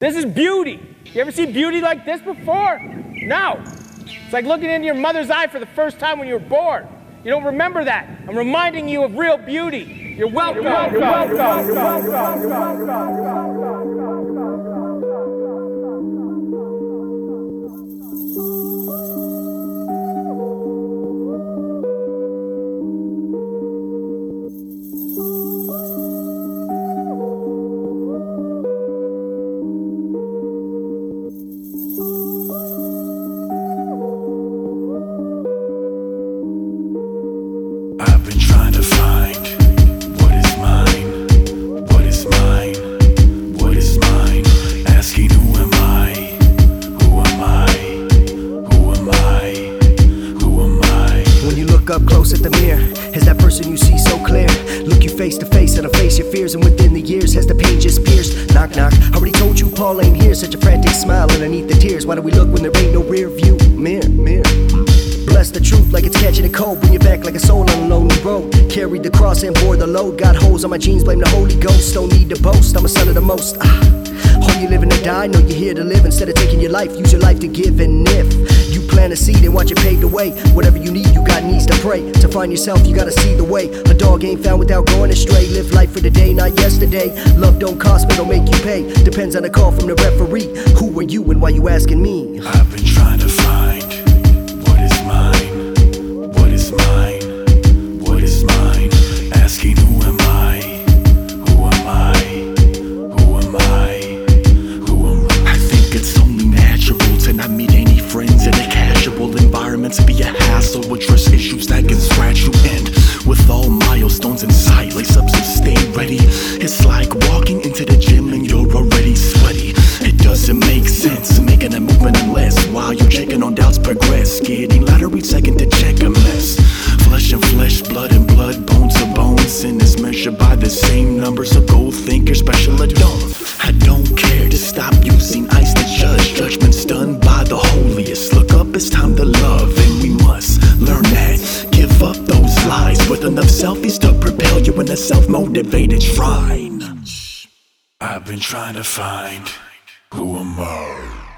This is beauty. You ever see beauty like this before? No. It's like looking into your mother's eye for the first time when you were born. You don't remember that. I'm reminding you of real beauty. You're welcome. You're welcome. You're welcome. You're welcome. Up close at the mirror, is that person you see so clear? Look you face to face and face your fears, and within the years has the pain just pierced? Knock knock. Already told you Paul ain't here. Such a frantic smile underneath the tears. Why do we look when there ain't no rear view mirror? Mirror. Bless the truth like it's catching a cold. Bring it back like a soul on a lonely road. Carried the cross and bore the load. Got holes on my jeans, blame the Holy Ghost. Don't need to boast, I'm a son of the most. Ah. Home you living to die, know you're here to live. Instead of taking your life, use your life to give. And if plant a seed and watch it pave the way, whatever you need, you got needs to pray. To find yourself, you gotta see the way. A dog ain't found without going astray. Live life for the day, not yesterday. Love don't cost, but don't make you pay. Depends on the call from the referee. Who are you and why you asking me? A hassle. Address issues that can scratch you and with all milestones in sight, lace up so stay ready. It's like walking into the gym and you're already sweaty. It doesn't make sense making a movement unless while you're checking on doubts progress. Getting each second to check a mess. Flesh and flesh, blood and blood, bones to bones. Sin is measured by the same number, so go think you're special or don't. I don't care to stop using ice to judge. Judgment's done by the holiest. Look up, it's time to love, and learn that. Give up those lies with enough selfies to propel you in a self motivated shrine. I've been trying to find who am I.